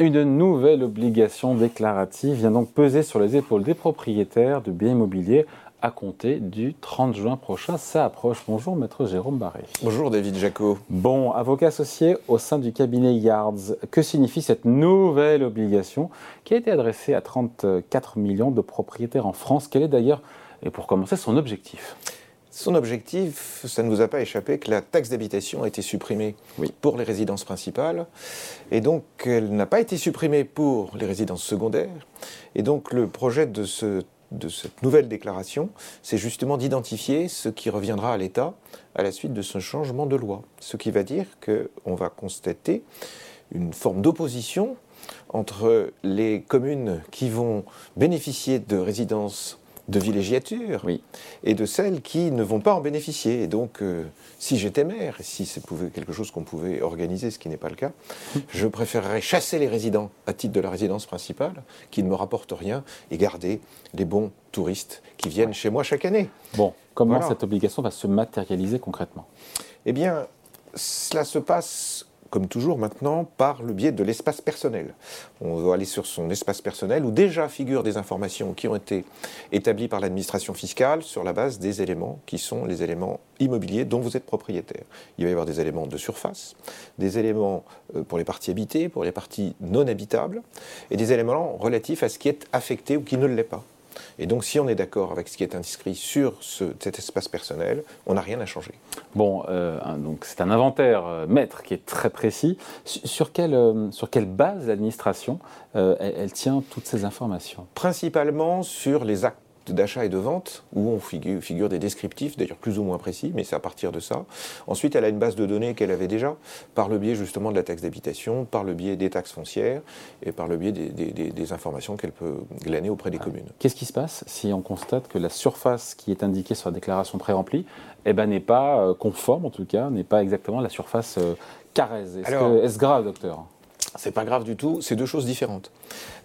Une nouvelle obligation déclarative vient donc peser sur les épaules des propriétaires de biens immobiliers à compter du 30 juin prochain. Ça approche. Bonjour, maître Jérôme Barré. Bonjour, David Jacot. Bon, avocat associé au sein du cabinet Yards, que signifie cette nouvelle obligation qui a été adressée à 34 millions de propriétaires en France? Quel est d'ailleurs, et pour commencer, son objectif? Son objectif, ça ne vous a pas échappé que la taxe d'habitation a été supprimée pour les résidences principales, et donc elle n'a pas été supprimée pour les résidences secondaires. Et donc le projet de, de cette nouvelle déclaration, c'est justement d'identifier ce qui reviendra à l'État à la suite de ce changement de loi. Ce qui va dire qu'on va constater une forme d'opposition entre les communes qui vont bénéficier de résidences de villégiature et de celles qui ne vont pas en bénéficier. Et donc, euh, si j'étais maire, et si c'est quelque chose qu'on pouvait organiser, ce qui n'est pas le cas, je préférerais chasser les résidents à titre de la résidence principale, qui ne me rapportent rien, et garder les bons touristes qui viennent chez moi chaque année. Bon, comment cette obligation va se matérialiser concrètement? Eh bien, cela se passe comme toujours maintenant, par le biais de l'espace personnel. On va aller sur son espace personnel où déjà figurent des informations qui ont été établies par l'administration fiscale sur la base des éléments qui sont les éléments immobiliers dont vous êtes propriétaire. Il va y avoir des éléments de surface, des éléments euh, pour les parties habitées, pour les parties non habitables, et des éléments relatifs à ce qui est affecté ou qui ne l'est pas. Et donc, si on est d'accord avec ce qui est inscrit sur cet espace personnel, on n'a rien à changer. Bon, euh, donc c'est un inventaire euh, maître qui est très précis. Sur quelle, euh, sur quelle base l'administration elle, tient toutes ces informations? Principalement sur les actes d'achat et de vente, où on figure, des descriptifs, d'ailleurs plus ou moins précis, mais c'est à partir de ça. Ensuite, elle a une base de données qu'elle avait déjà, par le biais justement de la taxe d'habitation, par le biais des taxes foncières, et par le biais des, informations qu'elle peut glaner auprès des communes. Qu'est-ce qui se passe si on constate que la surface qui est indiquée sur la déclaration pré-remplie eh ben, n'est pas euh, conforme, en tout cas, n'est pas exactement la surface euh, Carrez Est-ce grave, docteur? C'est pas grave du tout, c'est deux choses différentes.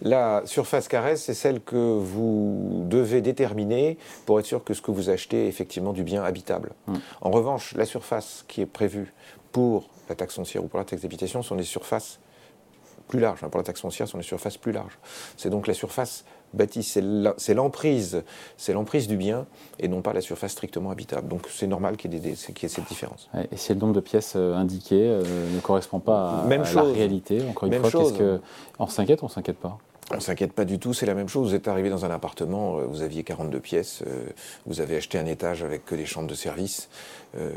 La surface caresse, c'est celle que vous devez déterminer pour être sûr que ce que vous achetez est effectivement du bien habitable. Hmm. En revanche, la surface qui est prévue pour la taxe foncière ou pour la taxe d'habitation sont des surfaces plus larges. Pour la taxe foncière, sont des surfaces plus larges. C'est donc la surface bâtie, c'est l'emprise, c'est l'emprise du bien et non pas la surface strictement habitable. Donc c'est normal qu'il y, ait cette différence. Et si le nombre de pièces euh, indiquées euh, ne correspond pas à, la réalité, encore une fois, qu'est-ce que on s'inquiète ou on s'inquiète pas? On ne s'inquiète pas du tout, c'est la même chose. Vous êtes arrivé dans un appartement, euh, vous aviez 42 pièces, euh, vous avez acheté un étage avec que des chambres de service, euh,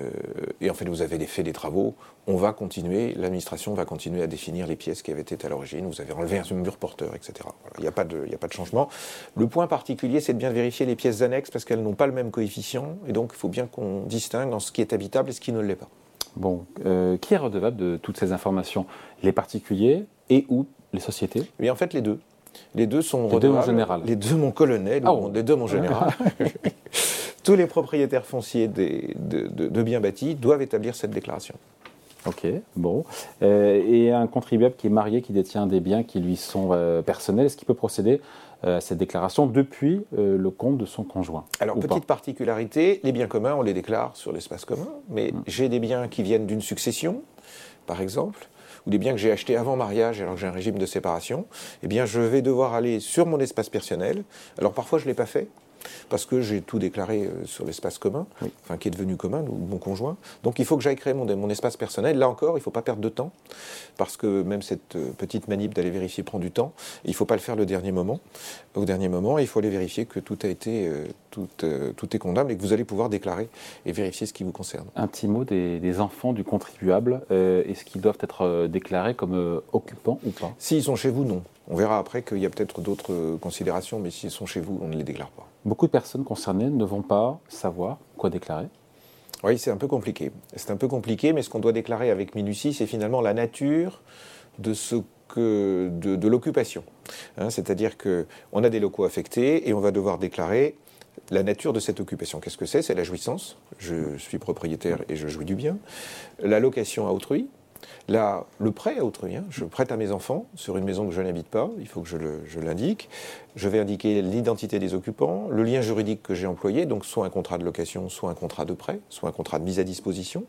et en fait vous avez fait des travaux. On va continuer, l'administration va continuer à définir les pièces qui avaient été à l'origine. Vous avez enlevé un mur porteur, etc. Il n'y a, pas de, a pas de changement. Le point particulier, c'est de bien vérifier les pièces annexes parce qu'elles n'ont pas le même coefficient, et donc il faut bien qu'on distingue en ce qui est habitable et ce qui ne l'est pas. Bon, qui est redevable de toutes ces informations? Les particuliers et ou les sociétés? Eh bien, en fait, les deux. Les deux sont les deux mon général. Les deux mon colonel, ah les deux mon général. Tous les propriétaires fonciers de, biens bâtis doivent établir cette déclaration. Ok, bon. Euh, et un contribuable qui est marié, qui détient des biens qui lui sont euh, personnels, est-ce qu'il peut procéder euh, à cette déclaration depuis le compte de son conjoint Alors, petite particularité, les biens communs, on les déclare sur l'espace commun, mais mm. j'ai des biens qui viennent d'une succession, par exemple, ou des biens que j'ai achetés avant mariage alors que j'ai un régime de séparation, eh bien je vais devoir aller sur mon espace personnel. Alors parfois je ne l'ai pas fait, parce que j'ai tout déclaré euh, sur l'espace commun, enfin qui est devenu commun, ou mon conjoint. Donc il faut que j'aille créer mon, mon, espace personnel. Là encore, il ne faut pas perdre de temps, parce que même cette euh, petite manip d'aller vérifier prend du temps. Il ne faut pas le faire le dernier moment. Au dernier moment, il faut aller vérifier que tout a été, euh, tout, tout est condamné et que vous allez pouvoir déclarer et vérifier ce qui vous concerne. Un petit mot des, enfants du contribuable. Est-ce qu'ils doivent être déclarés comme occupants ou pas? S'ils sont chez vous, non. On verra après qu'il y a peut-être d'autres considérations, mais s'ils sont chez vous, on ne les déclare pas. Beaucoup de personnes concernées ne vont pas savoir quoi déclarer. Oui, c'est un peu compliqué. C'est un peu compliqué, mais ce qu'on doit déclarer avec minutie, c'est finalement la nature de ce que de, l'occupation. Hein, c'est-à-dire qu'on a des locaux affectés et on va devoir déclarer la nature de cette occupation. Qu'est-ce que c'est? C'est la jouissance. Je suis propriétaire et je jouis du bien. La location à autrui, Là, le prêt à autrui, hein. je prête à mes enfants sur une maison que je n'habite pas, il faut que je l'indique. Je, vais indiquer l'identité des occupants, le lien juridique que j'ai employé, donc soit un contrat de location, soit un contrat de prêt, soit un contrat de mise à disposition,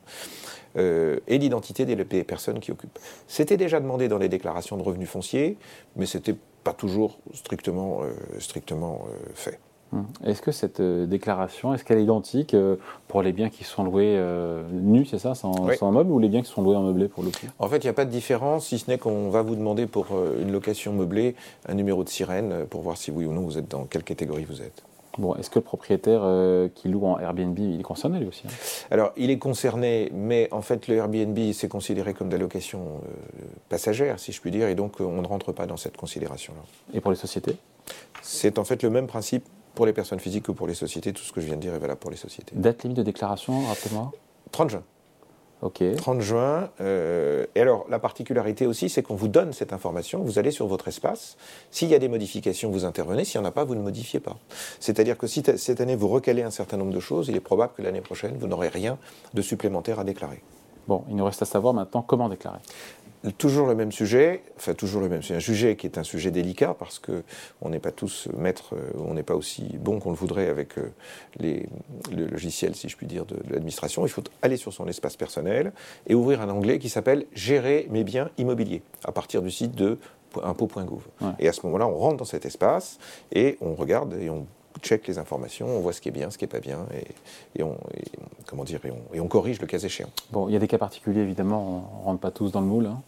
euh, et l'identité des personnes qui occupent. C'était déjà demandé dans les déclarations de revenus fonciers, mais ce n'était pas toujours strictement, euh, euh, fait. Hum. Est-ce que cette euh, déclaration, est-ce qu'elle est identique euh, pour les biens qui sont loués euh, nus, c'est ça, sans, meuble, ou les biens qui sont loués en meublé pour le coup? En fait, il n'y a pas de différence, si ce n'est qu'on va vous demander pour une location meublée un numéro de sirène pour voir si oui ou non vous êtes dans quelle catégorie vous êtes. Bon, est-ce que le propriétaire qui loue en Airbnb, il est concerné lui aussi hein? Alors, il est concerné, mais en fait, le Airbnb, c'est considéré comme de la location passagère, si je puis dire, et donc on ne rentre pas dans cette considération-là. Et pour les sociétés? C'est en fait le même principe pour les personnes physiques ou pour les sociétés. Tout ce que je viens de dire est valable pour les sociétés. Date limite de déclaration, rappelez-moi 30 juin. Ok. 30 juin. Euh, et alors, la particularité aussi, c'est qu'on vous donne cette information. Vous allez sur votre espace. S'il y a des modifications, vous intervenez. S'il n'y en a pas, vous ne modifiez pas. C'est-à-dire que si cette année, vous recalez un certain nombre de choses, il est probable que l'année prochaine, vous n'aurez rien de supplémentaire à déclarer. Bon, il nous reste à savoir maintenant comment déclarer toujours le même sujet, enfin toujours le même sujet, un sujet qui est un sujet délicat parce que on n'est pas tous maîtres, euh, on n'est pas aussi bon qu'on le voudrait avec euh, les, le logiciel, si je puis dire, de, l'administration. Il faut aller sur son espace personnel et ouvrir un onglet qui s'appelle Gérer mes biens immobiliers à partir du site de impôt.gouv. Et à ce moment-là, on rentre dans cet espace et on regarde et on check les informations, on voit ce qui est bien, ce qui n'est pas bien, et, on, comment dire, et on, corrige le cas échéant. Bon, il y a des cas particuliers, évidemment, on ne rentre pas tous dans le moule. Hein.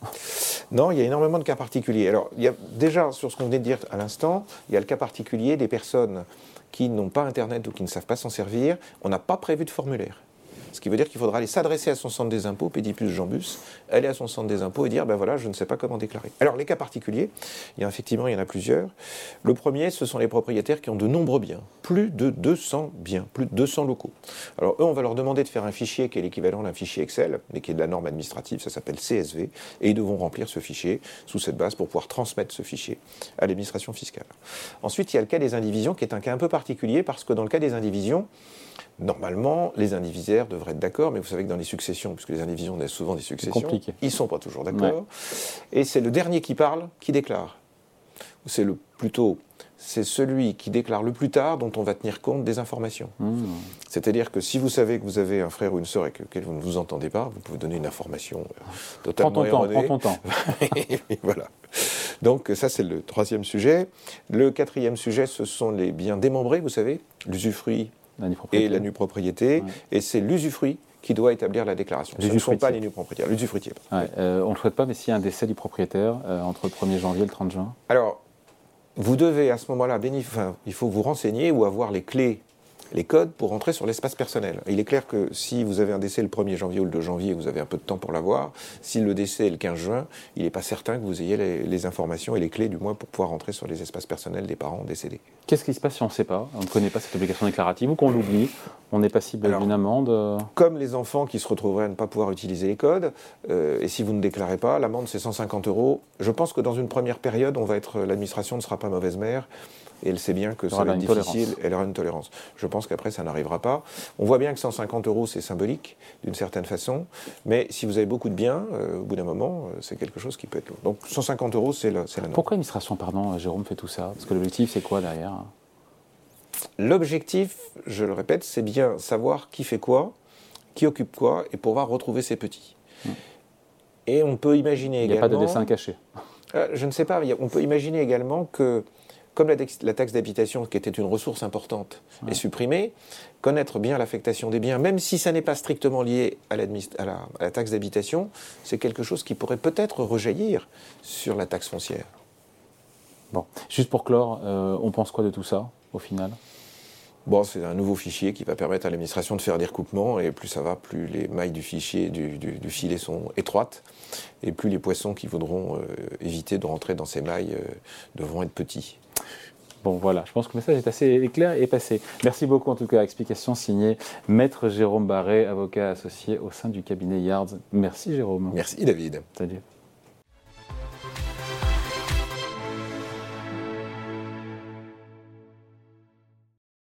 Non, il y a énormément de cas particuliers. Alors, il y a déjà, sur ce qu'on venait de dire à l'instant, il y a le cas particulier des personnes qui n'ont pas Internet ou qui ne savent pas s'en servir. On n'a pas prévu de formulaire. Ce qui veut dire qu'il faudra aller s'adresser à son centre des impôts, Pédipus Jambus, aller à son centre des impôts et dire ben voilà, je ne sais pas comment déclarer. Alors, les cas particuliers, il y a effectivement, il y en a plusieurs. Le premier, ce sont les propriétaires qui ont de nombreux biens, plus de 200 biens, plus de 200 locaux. Alors, eux, on va leur demander de faire un fichier qui est l'équivalent d'un fichier Excel, mais qui est de la norme administrative, ça s'appelle CSV, et ils devront remplir ce fichier sous cette base pour pouvoir transmettre ce fichier à l'administration fiscale. Ensuite, il y a le cas des indivisions qui est un cas un peu particulier parce que dans le cas des indivisions, Normalement, les indivisaires devraient être d'accord, mais vous savez que dans les successions, puisque les indivisions naissent souvent des successions, ils ne sont pas toujours d'accord. Et c'est le dernier qui parle qui déclare. C'est le plutôt, c'est celui qui déclare le plus tard dont on va tenir compte des informations. Mmh. C'est-à-dire que si vous savez que vous avez un frère ou une sœur avec lequel vous ne vous entendez pas, vous pouvez donner une information euh, totalement prends ton Temps, prends ton temps. voilà. Donc ça c'est le troisième sujet. Le quatrième sujet, ce sont les biens démembrés, vous savez, l'usufruit et la nue propriété. Et c'est l'usufruit qui doit établir la déclaration. Ce ne sont pas les nus propriétaires, l'usufruitier. Euh, on ne le souhaite pas, mais s'il y a un décès du propriétaire euh, entre le 1er janvier et le 30 juin Alors, vous devez à ce moment-là, enfin, il faut vous renseigner ou avoir les clés les codes pour rentrer sur l'espace personnel. Il est clair que si vous avez un décès le 1er janvier ou le 2 janvier, vous avez un peu de temps pour l'avoir. Si le décès est le 15 juin, il n'est pas certain que vous ayez les, informations et les clés du moins pour pouvoir rentrer sur les espaces personnels des parents décédés. Qu'est-ce qui se passe si on ne sait pas? On ne connaît pas cette obligation déclarative ou qu'on l'oublie? On est passible d'une amende euh Comme les enfants qui se retrouveraient à ne pas pouvoir utiliser les codes, euh, et si vous ne déclarez pas, l'amende c'est 150 euros. Je pense que dans une première période, on va être l'administration ne sera pas mauvaise mère et elle sait bien que ça va être difficile, elle aura une tolérance. Je pense qu'après, ça n'arrivera pas. On voit bien que 150 euros, c'est symbolique, d'une certaine façon, mais si vous avez beaucoup de biens, euh, au bout d'un moment, euh, c'est quelque chose qui peut être lourd. Donc 150 euros, c'est la, la norme. Pourquoi l'administration, pardon, Jérôme, fait tout ça? Parce que l'objectif, c'est quoi derrière? L'objectif, je le répète, c'est bien savoir qui fait quoi, qui occupe quoi, et pouvoir retrouver ses petits. Hmm. Et on peut imaginer également... Il n'y a pas de dessin caché. Euh, je ne sais pas, on peut imaginer également que comme la, taxe d'habitation, qui était une ressource importante, est supprimée, connaître bien l'affectation des biens, même si ça n'est pas strictement lié à, la, taxe d'habitation, c'est quelque chose qui pourrait peut-être rejaillir sur la taxe foncière. Bon, juste pour clore, euh, on pense quoi de tout ça, au final? Bon, c'est un nouveau fichier qui va permettre à l'administration de faire des recoupements, et plus ça va, plus les mailles du fichier, du, filet sont étroites, et plus les poissons qui voudront euh, éviter de rentrer dans ces mailles euh, devront être petits. Bon, voilà, je pense que le message est assez clair et passé. Merci beaucoup, en tout cas, explication signée Maître Jérôme Barré, avocat associé au sein du cabinet Yards. Merci, Jérôme. Merci, David. Salut.